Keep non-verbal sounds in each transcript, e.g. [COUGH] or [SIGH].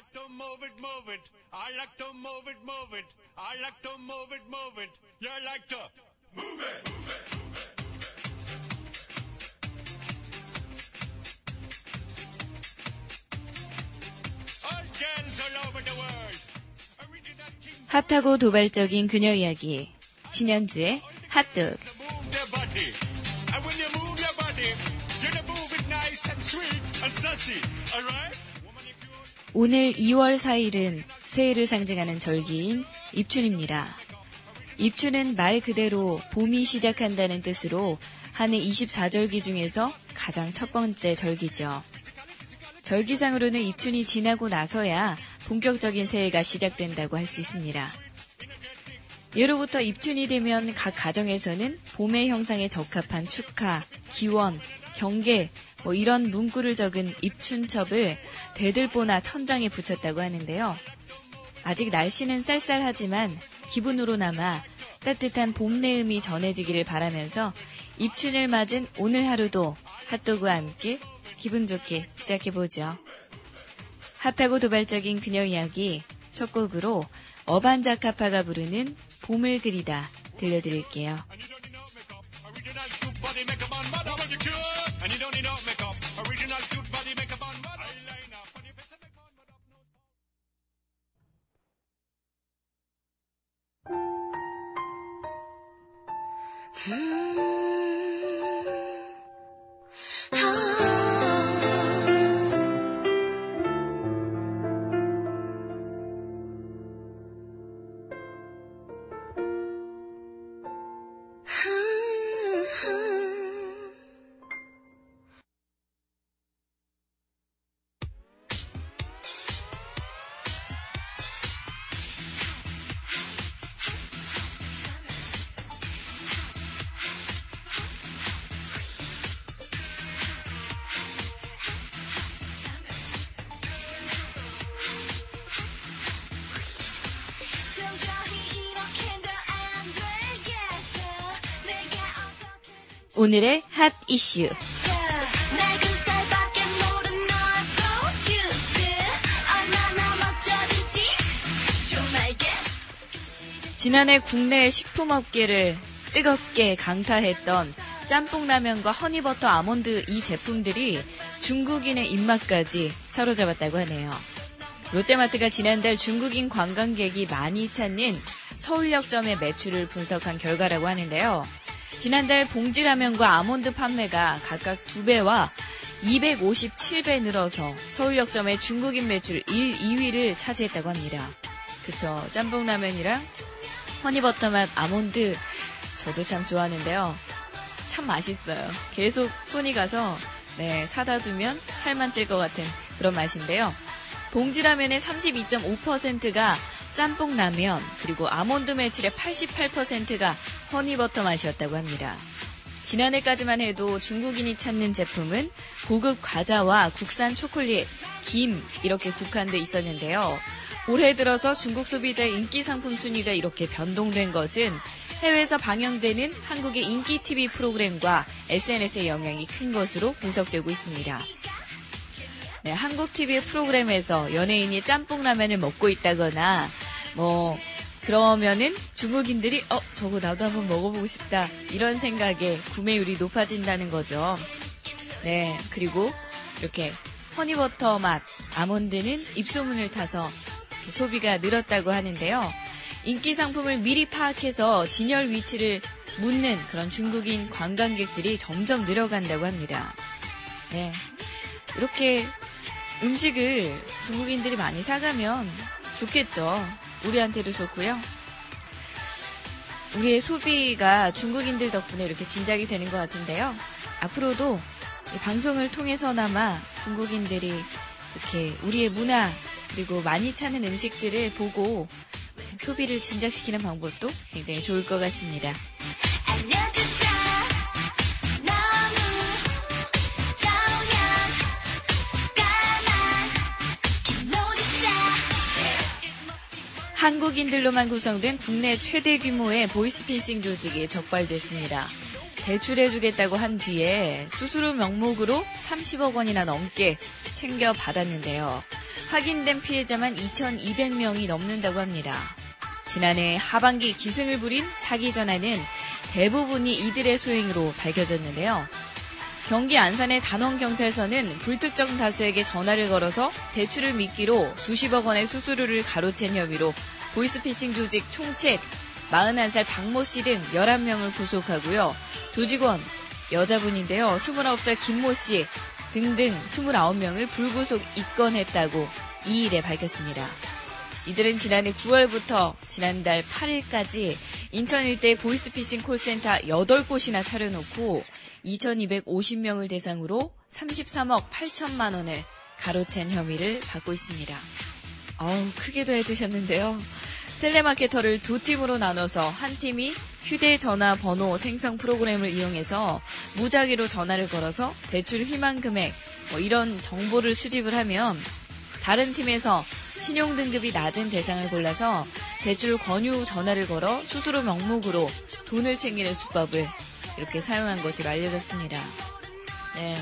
like to move it, move it. I like to move it, move it. I like to move it, move it. You like to move it, move it. Original king 핫하고 도발적인 그녀 이야기. 신현주의 핫도 오늘 2월 4일은 새해를 상징하는 절기인 입춘입니다. 입춘은 말 그대로 봄이 시작한다는 뜻으로 한 해 24절기 중에서 가장 첫 번째 절기죠. 절기상으로는 입춘이 지나고 나서야 본격적인 새해가 시작된다고 할 수 있습니다. 예로부터 입춘이 되면 각 가정에서는 봄의 형상에 적합한 축하, 기원, 경계, 뭐 이런 문구를 적은 입춘첩을 대들보나 천장에 붙였다고 하는데요. 아직 날씨는 쌀쌀하지만 기분으로나마 따뜻한 봄 내음이 전해지기를 바라면서 입춘을 맞은 오늘 하루도 핫도그와 함께 기분 좋게 시작해보죠. 핫하고 도발적인 그녀 이야기 첫 곡으로 어반자카파가 부르는 봄을 그리다 들려드릴게요. And you don't need no makeup. Original cute body makeup on on 오늘의 핫 이슈. 지난해 국내 식품업계를 뜨겁게 강타했던 짬뽕라면과 허니버터 아몬드 이 제품들이 중국인의 입맛까지 사로잡았다고 하네요. 롯데마트가 지난달 중국인 관광객이 많이 찾는 서울역점의 매출을 분석한 결과라고 하는데요. 지난달 봉지 라면과 아몬드 판매가 각각 2배와 257배 늘어서 서울역점의 중국인 매출 1, 2위를 차지했다고 합니다. 그쵸. 짬뽕라면이랑 허니버터 맛 아몬드 저도 참 좋아하는데요. 참 맛있어요. 계속 손이 가서 네, 사다 두면 살만 찔 것 같은 그런 맛인데요. 봉지라면의 32.5%가 짬뽕 라면, 그리고 아몬드 매출의 88%가 허니버터 맛이었다고 합니다. 지난해까지만 해도 중국인이 찾는 제품은 고급 과자와 국산 초콜릿, 김 이렇게 국한돼 있었는데요. 올해 들어서 중국 소비자의 인기 상품 순위가 이렇게 변동된 것은 해외에서 방영되는 한국의 인기 TV 프로그램과 SNS의 영향이 큰 것으로 분석되고 있습니다. 네, 한국 TV 프로그램에서 연예인이 짬뽕 라면을 먹고 있다거나 뭐 그러면은 중국인들이 어 저거 나도 한번 먹어보고 싶다 이런 생각에 구매율이 높아진다는 거죠. 네 그리고 이렇게 허니버터 맛 아몬드는 입소문을 타서 소비가 늘었다고 하는데요. 인기 상품을 미리 파악해서 진열 위치를 묻는 그런 중국인 관광객들이 점점 늘어간다고 합니다. 네. 이렇게 음식을 중국인들이 많이 사가면 좋겠죠. 우리한테도 좋고요. 우리의 소비가 중국인들 덕분에 이렇게 진작이 되는 것 같은데요. 앞으로도 이 방송을 통해서나마 중국인들이 이렇게 우리의 문화 그리고 많이 찾는 음식들을 보고 소비를 진작시키는 방법도 굉장히 좋을 것 같습니다. 한국인들로만 구성된 국내 최대 규모의 보이스피싱 조직이 적발됐습니다. 대출해주겠다고 한 뒤에 수수료 명목으로 30억 원이나 넘게 챙겨 받았는데요. 확인된 피해자만 2,200명이 넘는다고 합니다. 지난해 하반기 기승을 부린 사기 전화는 대부분이 이들의 수행으로 밝혀졌는데요. 경기 안산의 단원경찰서는 불특정 다수에게 전화를 걸어서 대출을 미끼로 수십억 원의 수수료를 가로챈 혐의로 보이스피싱 조직 총책 41살 박모 씨 등 11명을 구속하고요. 조직원 여자분인데요. 29살 김모 씨 등등 29명을 불구속 입건했다고 2일에 밝혔습니다. 이들은 지난해 9월부터 지난달 8일까지 인천 일대 보이스피싱 콜센터 8곳이나 차려놓고 2,250명을 대상으로 33억 8천만 원을 가로챈 혐의를 받고 있습니다. 어우, 크게도 해드셨는데요. 텔레마케터를 두 팀으로 나눠서 한 팀이 휴대전화 번호 생성 프로그램을 이용해서 무작위로 전화를 걸어서 대출 희망 금액 뭐 이런 정보를 수집을 하면 다른 팀에서 신용 등급이 낮은 대상을 골라서 대출 권유 전화를 걸어 수수료 명목으로 돈을 챙기는 수법을 이렇게 사용한 것으로 알려졌습니다. 네.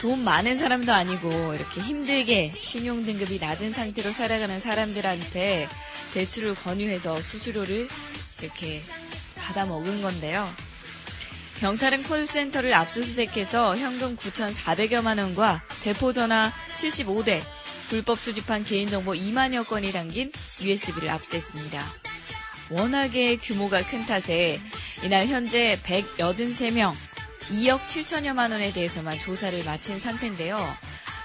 돈 많은 사람도 아니고 이렇게 힘들게 신용 등급이 낮은 상태로 살아가는 사람들한테 대출을 권유해서 수수료를 이렇게 받아 먹은 건데요. 경찰은 콜센터를 압수수색해서 현금 9,400여만 원과 대포전화 75대, 불법 수집한 개인정보 2만여 건이 담긴 USB를 압수했습니다. 워낙에 규모가 큰 탓에 이날 현재 183명, 2억 7천여만 원에 대해서만 조사를 마친 상태인데요.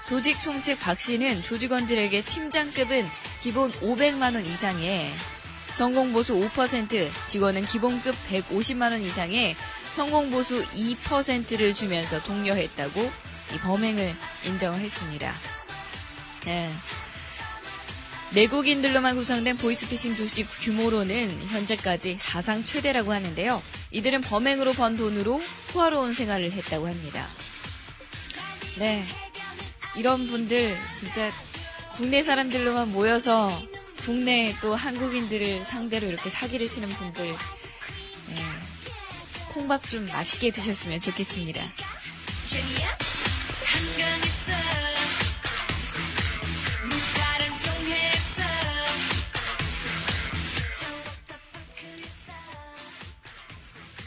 조직 총책 박 씨는 조직원들에게 팀장급은 기본 500만 원 이상에 성공보수 5%, 직원은 기본급 150만 원 이상의 성공보수 2%를 주면서 독려했다고 이 범행을 인정을 했습니다. 네. 내국인들로만 구성된 보이스피싱 조직 규모로는 현재까지 사상 최대라고 하는데요. 이들은 범행으로 번 돈으로 호화로운 생활을 했다고 합니다. 네. 이런 분들 진짜 국내 사람들로만 모여서 국내 또 한국인들을 상대로 이렇게 사기를 치는 분들 네. 콩밥 좀 맛있게 드셨으면 좋겠습니다.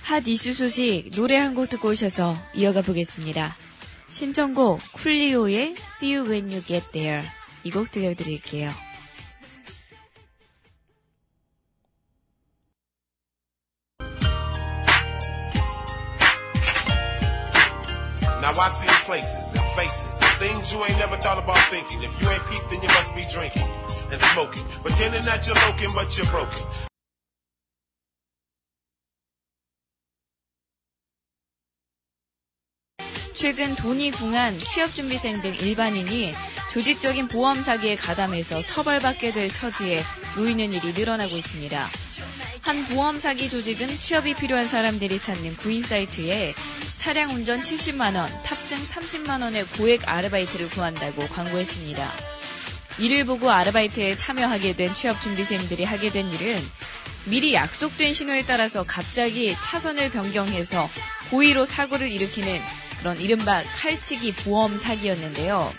핫 이슈 소식 노래 한 곡 듣고 오셔서 이어가 보겠습니다. 신청곡 쿨리오의 See You When You Get There 이 곡 들려드릴게요. 최근 돈이 궁한 취업준비생 등 일반인이 조직적인 보험 사기에 가담해서 처벌받게 될 처지에 놓이는 일이 늘어나고 있습니다. 한 보험 사기 조직은 취업이 필요한 사람들이 찾는 구인 사이트에 차량 운전 70만 원, 탑승 30만 원의 고액 아르바이트를 구한다고 광고했습니다. 이를 보고 아르바이트에 참여하게 된 취업준비생들이 하게 된 일은 미리 약속된 신호에 따라서 갑자기 차선을 변경해서 고의로 사고를 일으키는 그런 이른바 칼치기 보험 사기였는데요.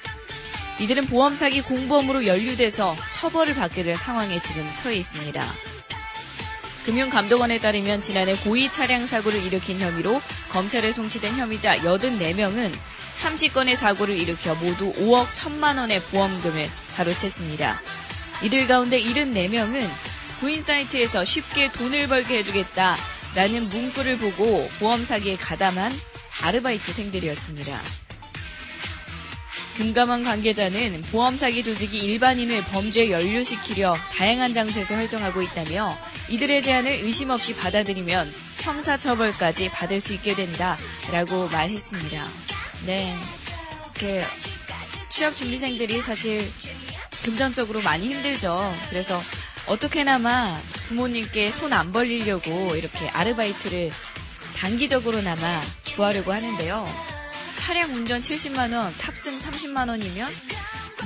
이들은 보험 사기 공범으로 연루돼서 처벌을 받게 될 상황에 지금 처해 있습니다. 금융감독원에 따르면 지난해 고의 차량 사고를 일으킨 혐의로 검찰에 송치된 혐의자 84명은 30건의 사고를 일으켜 모두 5억 1천만 원의 보험금을 가로챘습니다. 이들 가운데 74명은 구인 사이트에서 쉽게 돈을 벌게 해주겠다라는 문구를 보고 보험 사기에 가담한 아르바이트생들이었습니다. 금감원 관계자는 보험 사기 조직이 일반인을 범죄에 연루시키려 다양한 장소에서 활동하고 있다며 이들의 제안을 의심 없이 받아들이면 형사 처벌까지 받을 수 있게 된다라고 말했습니다. 네. 이렇게 취업 준비생들이 사실 금전적으로 많이 힘들죠. 그래서 어떻게나마 부모님께 손 안 벌리려고 이렇게 아르바이트를 단기적으로나마 구하려고 하는데요. 차량 운전 70만원, 탑승 30만원이면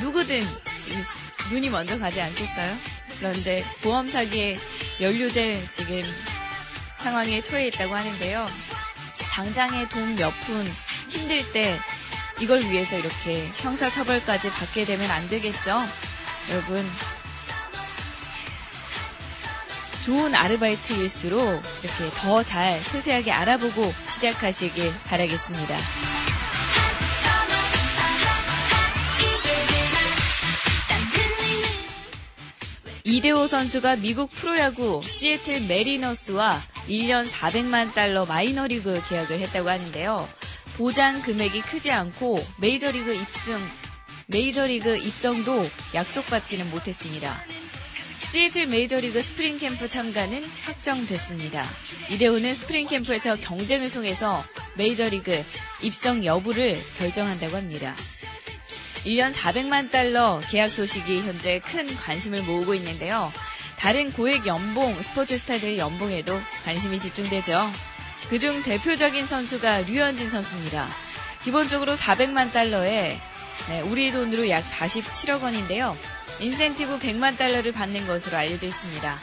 누구든 이 눈이 먼저 가지 않겠어요? 그런데 보험 사기에 연루될 지금 상황에 처해 있다고 하는데요. 당장의 돈 몇 푼 힘들 때 이걸 위해서 이렇게 형사처벌까지 받게 되면 안 되겠죠? 여러분, 좋은 아르바이트일수록 이렇게 더 잘 세세하게 알아보고 시작하시길 바라겠습니다. 이대호 선수가 미국 프로야구 시애틀 메리너스와 1년 400만 달러 마이너리그 계약을 했다고 하는데요. 보장 금액이 크지 않고 메이저리그 입승, 메이저리그 입성도 약속받지는 못했습니다. 시애틀 메이저리그 스프링 캠프 참가는 확정됐습니다. 이대호는 스프링 캠프에서 경쟁을 통해서 메이저리그 입성 여부를 결정한다고 합니다. 1년 400만 달러 계약 소식이 현재 큰 관심을 모으고 있는데요. 다른 고액 연봉 스포츠 스타들의 연봉에도 관심이 집중되죠. 그중 대표적인 선수가 류현진 선수입니다. 기본적으로 400만 달러에 네, 우리 돈으로 약 47억 원인데요. 인센티브 100만 달러를 받는 것으로 알려져 있습니다.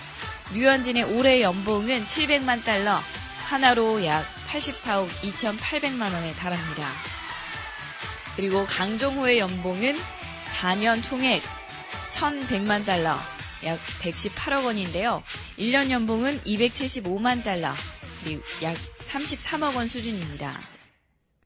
류현진의 올해 연봉은 700만 달러, 하나로 약 84억 2,800만 원에 달합니다. 그리고 강정호의 연봉은 4년 총액 1,100만 달러, 약 118억 원인데요. 1년 연봉은 275만 달러, 그리고 약 33억 원 수준입니다.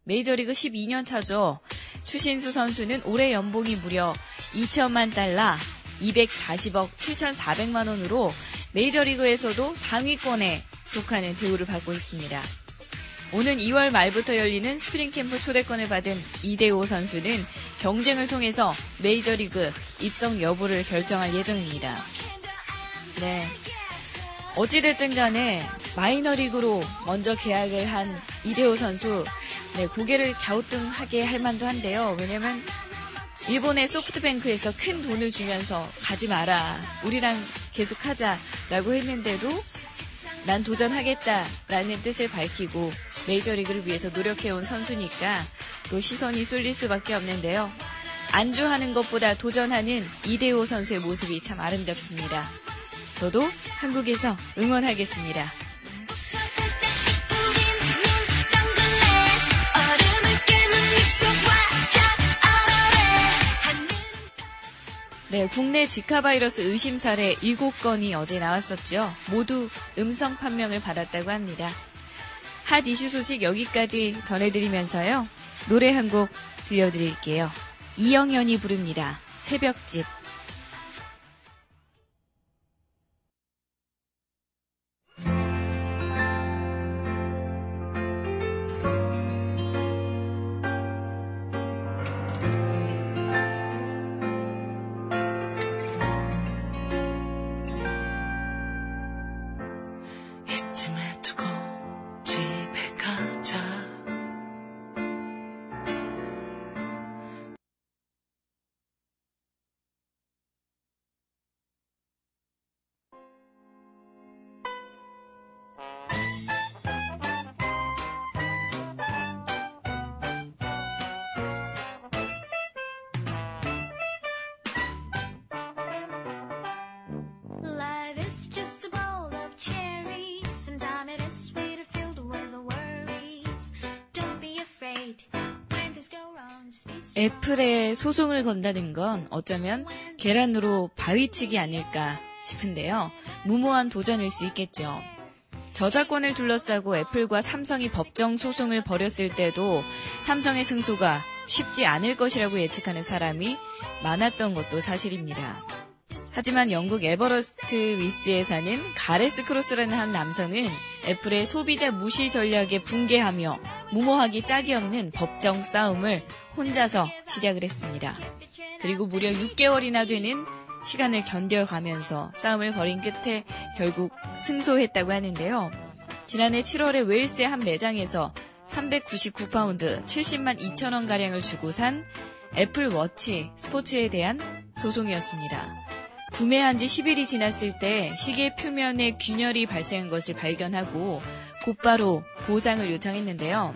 메이저리그 12년 차죠. 추신수 선수는 올해 연봉이 무려 2천만 달러, 240억 7,400만 원으로 메이저리그에서도 상위권에 속하는 대우를 받고 있습니다. 오는 2월 말부터 열리는 스프링 캠프 초대권을 받은 이대호 선수는 경쟁을 통해서 메이저리그 입성 여부를 결정할 예정입니다. 네. 어찌됐든 간에 마이너리그로 먼저 계약을 한 이대호 선수, 네, 고개를 갸우뚱하게 할 만도 한데요. 왜냐면 일본의 소프트뱅크에서 큰 돈을 주면서 가지 마라. 우리랑 계속 하자라고 했는데도 난 도전하겠다라는 뜻을 밝히고 메이저리그를 위해서 노력해온 선수니까 또 시선이 쏠릴 수밖에 없는데요. 안주하는 것보다 도전하는 이대호 선수의 모습이 참 아름답습니다. 저도 한국에서 응원하겠습니다. 네, 국내 지카 바이러스 의심 사례 7건이 어제 나왔었죠. 모두 음성 판명을 받았다고 합니다. 핫 이슈 소식 여기까지 전해드리면서요. 노래 한 곡 들려드릴게요. 이영현이 부릅니다. 새벽집. 이 애플에 소송을 건다는 건 어쩌면 계란으로 바위치기 아닐까 싶은데요. 무모한 도전일 수 있겠죠. 저작권을 둘러싸고 애플과 삼성이 법정 소송을 벌였을 때도 삼성의 승소가 쉽지 않을 것이라고 예측하는 사람이 많았던 것도 사실입니다. 하지만 영국 애버리스트위스에 사는 가레스 크로스라는 한 남성은 애플의 소비자 무시 전략에 분개하며 무모하기 짝이 없는 법정 싸움을 혼자서 시작을 했습니다. 그리고 무려 6개월이나 되는 시간을 견뎌가면서 싸움을 벌인 끝에 결국 승소했다고 하는데요. 지난해 7월에 웨일스의 한 매장에서 399파운드 70만 2천 원 가량을 주고 산 애플 워치 스포츠에 대한 소송이었습니다. 구매한 지 10일이 지났을 때 시계 표면에 균열이 발생한 것을 발견하고 곧바로 보상을 요청했는데요.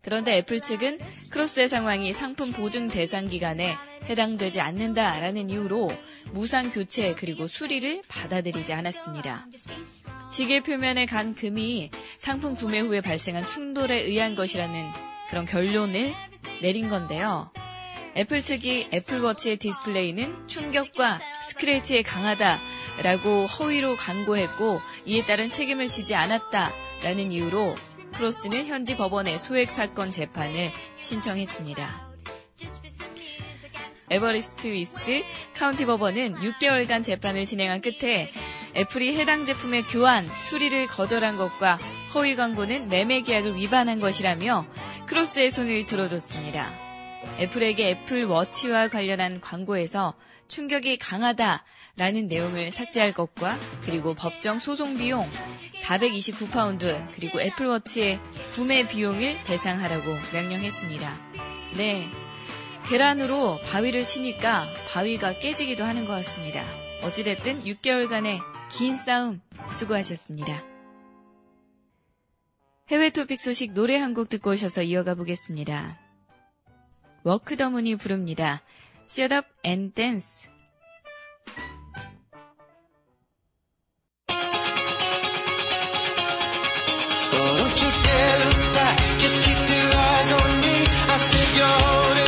그런데 애플 측은 크로스의 상황이 상품 보증 대상 기간에 해당되지 않는다라는 이유로 무상 교체 그리고 수리를 받아들이지 않았습니다. 시계 표면에 간 금이 상품 구매 후에 발생한 충돌에 의한 것이라는 그런 결론을 내린 건데요. 애플 측이 애플워치의 디스플레이는 충격과 스크래치에 강하다라고 허위로 광고했고 이에 따른 책임을 지지 않았다라는 이유로 크로스는 현지 법원에 소액 사건 재판을 신청했습니다. 애버리스트위스 카운티 법원은 6개월간 재판을 진행한 끝에 애플이 해당 제품의 교환, 수리를 거절한 것과 허위 광고는 매매 계약을 위반한 것이라며 크로스의 손을 들어줬습니다. 애플에게 애플 워치와 관련한 광고에서 충격이 강하다라는 내용을 삭제할 것과 그리고 법정 소송 비용 429파운드 그리고 애플워치의 구매 비용을 배상하라고 명령했습니다. 네. 계란으로 바위를 치니까 바위가 깨지기도 하는 것 같습니다. 어찌됐든 6개월간의 긴 싸움 수고하셨습니다. 해외 토픽 소식 노래 한 곡 듣고 오셔서 이어가 보겠습니다. 워크 더문이 부릅니다. Shut up and dance. Don't you dare look back, just keep your eyes on me. I said you're holding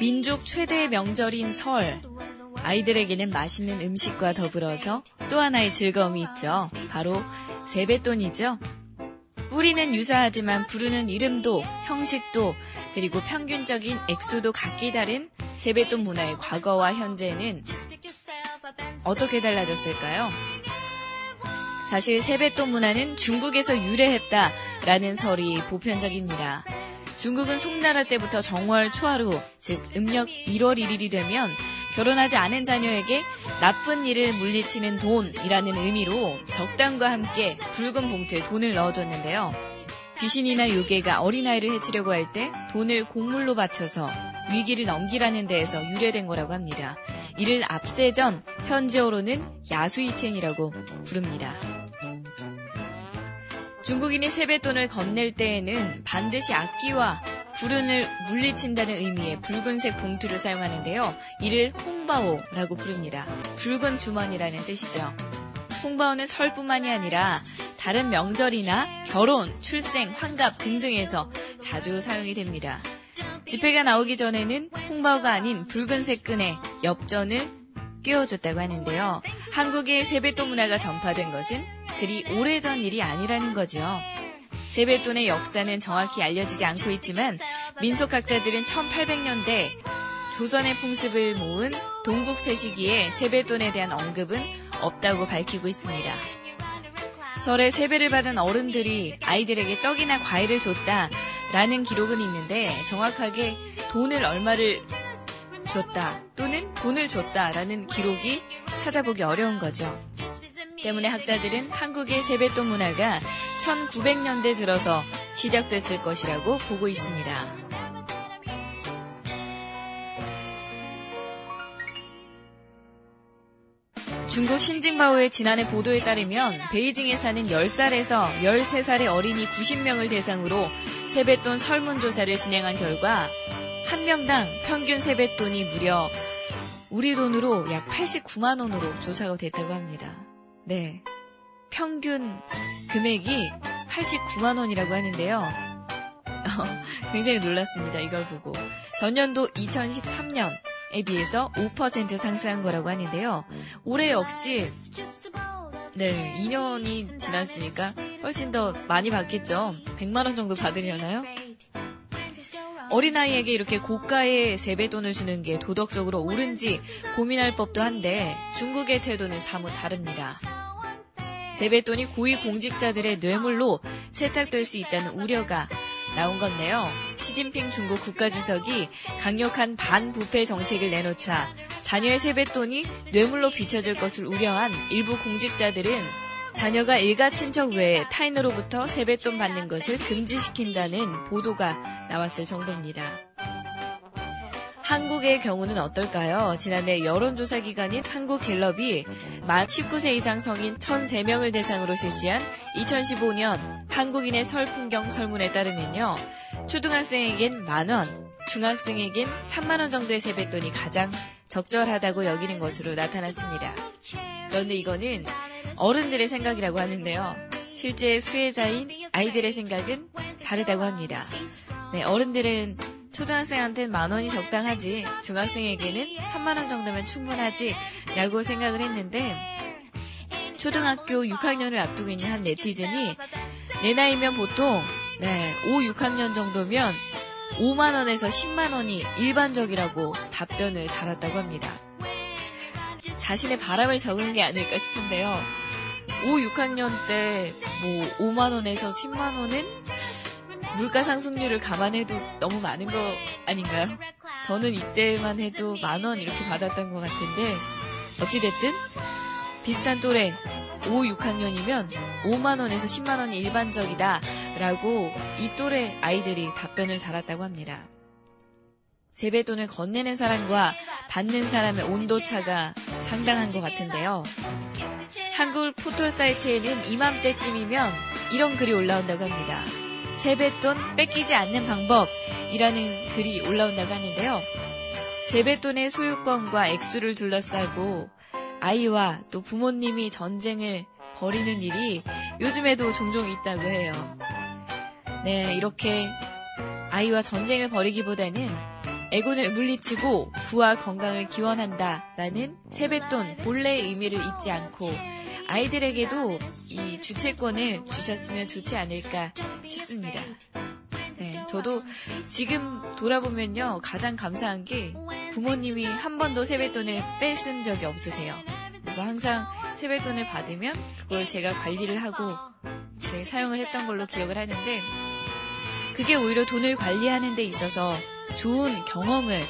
민족 최대의 명절인 설. 아이들에게는 맛있는 음식과 더불어서 또 하나의 즐거움이 있죠. 바로 세뱃돈이죠. 뿌리는 유사하지만 부르는 이름도 형식도 그리고 평균적인 액수도 각기 다른 세뱃돈 문화의 과거와 현재는 어떻게 달라졌을까요? 사실 세뱃돈 문화는 중국에서 유래했다라는 설이 보편적입니다. 중국은 송나라 때부터 정월 초하루, 즉 음력 1월 1일이 되면 결혼하지 않은 자녀에게 나쁜 일을 물리치는 돈이라는 의미로 덕담과 함께 붉은 봉투에 돈을 넣어줬는데요. 귀신이나 요괴가 어린아이를 해치려고 할 때 돈을 곡물로 바쳐서 위기를 넘기라는 데에서 유래된 거라고 합니다. 이를 앞세전, 현지어로는 야수이첸이라고 부릅니다. 중국인이 세뱃돈을 건넬 때에는 반드시 악기와 불운을 물리친다는 의미의 붉은색 봉투를 사용하는데요. 이를 홍바오라고 부릅니다. 붉은 주머니라는 뜻이죠. 홍바오는 설뿐만이 아니라 다른 명절이나 결혼, 출생, 환갑 등등에서 자주 사용이 됩니다. 지폐가 나오기 전에는 홍바오가 아닌 붉은색 끈에 엽전을 끼워줬다고 하는데요. 한국의 세뱃돈 문화가 전파된 것은 그리 오래전 일이 아니라는 거죠. 세뱃돈의 역사는 정확히 알려지지 않고 있지만 민속학자들은 1800년대 조선의 풍습을 모은 동국 세 시기에 세뱃돈에 대한 언급은 없다고 밝히고 있습니다. 설에 세배를 받은 어른들이 아이들에게 떡이나 과일을 줬다라는 기록은 있는데 정확하게 돈을 얼마를 줬다 또는 돈을 줬다라는 기록이 찾아보기 어려운 거죠. 때문에 학자들은 한국의 세뱃돈 문화가 1900년대 들어서 시작됐을 것이라고 보고 있습니다. 중국 신징바오의 지난해 보도에 따르면 베이징에 사는 10살에서 13살의 어린이 90명을 대상으로 세뱃돈 설문조사를 진행한 결과 한 명당 평균 세뱃돈이 무려 우리 돈으로 약 89만 원으로 조사가 됐다고 합니다. 네. 평균 금액이 89만 원이라고 하는데요. 어, [LAUGHS] 굉장히 놀랐습니다. 이걸 보고. 전년도 2013년에 비해서 5% 상승한 거라고 하는데요. 올해 역시 네, 2년이 지났으니까 훨씬 더 많이 받겠죠. 100만 원 정도 받으려나요? 어린아이에게 이렇게 고가의 세뱃돈을 주는 게 도덕적으로 옳은지 고민할 법도 한데 중국의 태도는 사뭇 다릅니다. 세뱃돈이 고위 공직자들의 뇌물로 세탁될 수 있다는 우려가 나온 건데요. 시진핑 중국 국가주석이 강력한 반부패 정책을 내놓자 자녀의 세뱃돈이 뇌물로 비춰질 것을 우려한 일부 공직자들은 자녀가 일가 친척 외에 타인으로부터 세뱃돈 받는 것을 금지시킨다는 보도가 나왔을 정도입니다. 한국의 경우는 어떨까요? 지난해 여론조사 기관인 한국갤럽이 만 19세 이상 성인 1,003명을 대상으로 실시한 2015년 한국인의 설 풍경 설문에 따르면요. 초등학생에겐 만원, 중학생에겐 3만원 정도의 세뱃돈이 가장 적절하다고 여기는 것으로 나타났습니다. 그런데 이거는 어른들의 생각이라고 하는데요. 실제 수혜자인 아이들의 생각은 다르다고 합니다. 네, 어른들은 초등학생한테는 만 원이 적당하지, 중학생에게는 3만 원 정도면 충분하지, 라고 생각을 했는데, 초등학교 6학년을 앞두고 있는 한 네티즌이, 내 나이면 보통, 네, 5, 6학년 정도면 5만 원에서 10만 원이 일반적이라고 답변을 달았다고 합니다. 자신의 바람을 적은 게 아닐까 싶은데요. 5, 6학년 때 뭐 5만 원에서 10만 원은 물가 상승률을 감안해도 너무 많은 거 아닌가요? 저는 이때만 해도 만 원 이렇게 받았던 것 같은데 어찌됐든 비슷한 또래 5, 6학년이면 5만 원에서 10만 원이 일반적이다 라고 이 또래 아이들이 답변을 달았다고 합니다. 세뱃돈을 건네는 사람과 받는 사람의 온도차가 상당한 것 같은데요. 한국 포털 사이트에는 이맘때쯤이면 이런 글이 올라온다고 합니다. 세뱃돈 뺏기지 않는 방법이라는 글이 올라온다고 하는데요. 세뱃돈의 소유권과 액수를 둘러싸고 아이와 또 부모님이 전쟁을 벌이는 일이 요즘에도 종종 있다고 해요. 네, 이렇게 아이와 전쟁을 벌이기보다는 애군을 물리치고 부와 건강을 기원한다라는 세뱃돈 본래의 의미를 잊지 않고 아이들에게도 이 주체권을 주셨으면 좋지 않을까 싶습니다. 네, 저도 지금 돌아보면요 가장 감사한 게 부모님이 한 번도 세뱃돈을 뺏은 적이 없으세요. 그래서 항상 세뱃돈을 받으면 그걸 제가 관리를 하고 네, 사용을 했던 걸로 기억을 하는데 그게 오히려 돈을 관리하는 데 있어서 좋은 경험을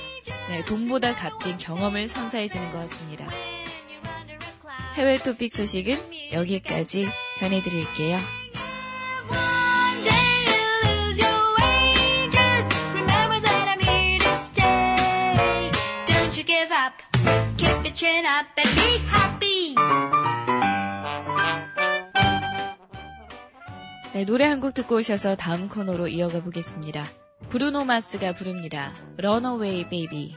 네, 돈보다 값진 경험을 선사해 주는 것 같습니다. 해외 토픽 소식은 여기까지 전해드릴게요. 네, 노래 한 곡 듣고 오셔서 다음 코너로 이어가 보겠습니다. 브루노 마스가 부릅니다. Runaway Baby.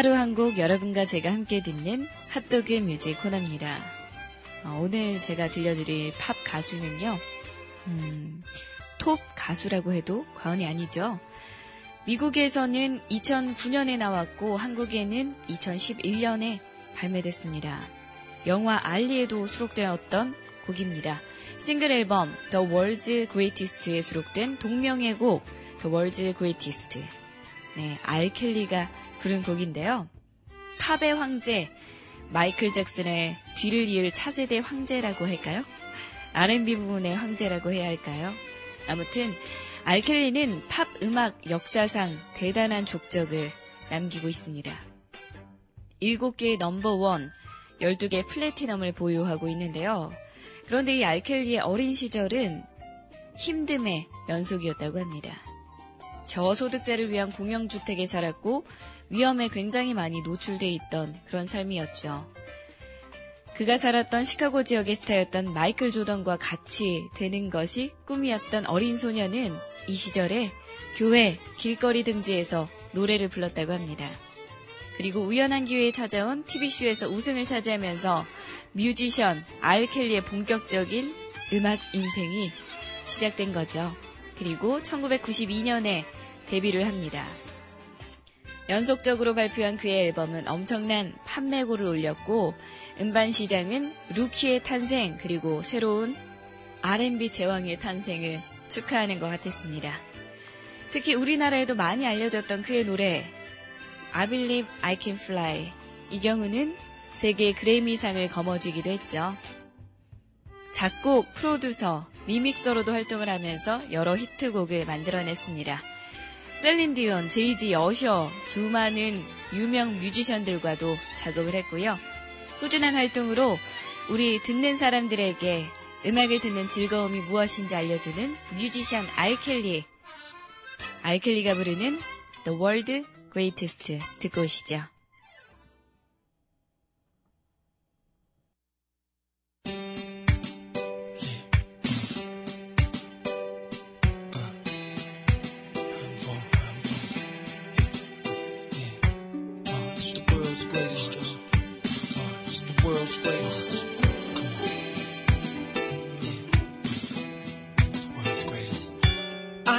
하루 한 곡 여러분과 제가 함께 듣는 핫도그 뮤직 코너입니다. 어, 오늘 제가 들려드릴 팝 가수는요, 음, 톱 가수라고 해도 과언이 아니죠. 미국에서는 2009년에 나왔고 한국에는 2011년에 발매됐습니다. 영화 알리에도 수록되었던 곡입니다. 싱글 앨범 The World's Greatest에 수록된 동명의 곡 The World's Greatest. 네, 알켈리가 부른 곡인데요. 팝의 황제 마이클 잭슨의 뒤를 이을 차세대 황제라고 할까요? R&B 부분의 황제라고 해야 할까요? 아무튼 알켈리는 팝 음악 역사상 대단한 족적을 남기고 있습니다. 7개의 넘버원, 12개 플래티넘을 보유하고 있는데요. 그런데 이 알켈리의 어린 시절은 힘듦의 연속이었다고 합니다. 저소득자를 위한 공영주택에 살았고 위험에 굉장히 많이 노출돼 있던 그런 삶이었죠. 그가 살았던 시카고 지역의 스타였던 마이클 조던과 같이 되는 것이 꿈이었던 어린 소녀는 이 시절에 교회, 길거리 등지에서 노래를 불렀다고 합니다. 그리고 우연한 기회에 찾아온 TV쇼에서 우승을 차지하면서 뮤지션 알켈리의 본격적인 음악 인생이 시작된 거죠. 그리고 1992년에 데뷔를 합니다. 연속적으로 발표한 그의 앨범은 엄청난 판매고를 올렸고 음반 시장은 루키의 탄생 그리고 새로운 R&B 제왕의 탄생을 축하하는 것 같았습니다. 특히 우리나라에도 많이 알려졌던 그의 노래 I Believe I Can Fly 이 경우는 세계 그래미상을 거머쥐기도 했죠. 작곡, 프로듀서, 리믹서로도 활동을 하면서 여러 히트곡을 만들어냈습니다. 셀린 디온, 제이지, 어셔, 수많은 유명 뮤지션들과도 작업을 했고요. 꾸준한 활동으로 우리 듣는 사람들에게 음악을 듣는 즐거움이 무엇인지 알려주는 뮤지션 알켈리. 알켈리가 부르는 The World Greatest 듣고 오시죠.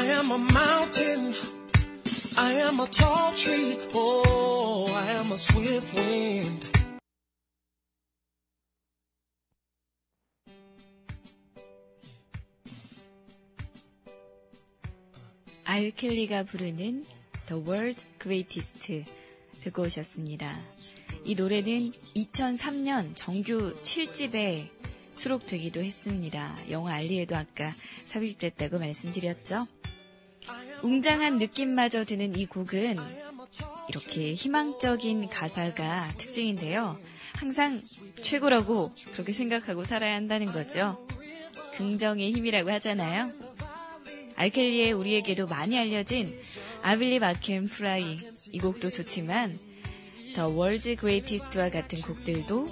I am a mountain. I am a tall tree. Oh, I am a swift wind. 알켈리가 부르는 The World Greatest 듣고 오셨습니다. 이 노래는 2003년 정규 7집에 수록되기도 했습니다. 영화 알리에도 아까 삽입됐다고 말씀드렸죠. 웅장한 느낌마저 드는 이 곡은 이렇게 희망적인 가사가 특징인데요. 항상 최고라고 그렇게 생각하고 살아야 한다는 거죠. 긍정의 힘이라고 하잖아요. 알켈리의 우리에게도 많이 알려진 아빌리 마켄 프라이 이 곡도 좋지만 The World's Greatest와 같은 곡들도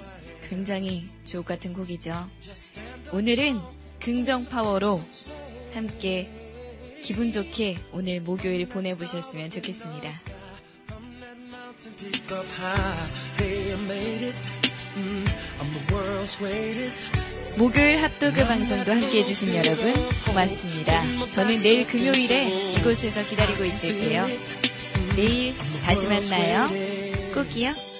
굉장히 주옥 같은 곡이죠. 오늘은 긍정 파워로 함께 기분 좋게 오늘 목요일 보내보셨으면 좋겠습니다. 목요일 핫도그 방송도 함께 해주신 여러분 고맙습니다. 저는 내일 금요일에 이곳에서 기다리고 있을게요. 내일 다시 만나요. 꼭이요.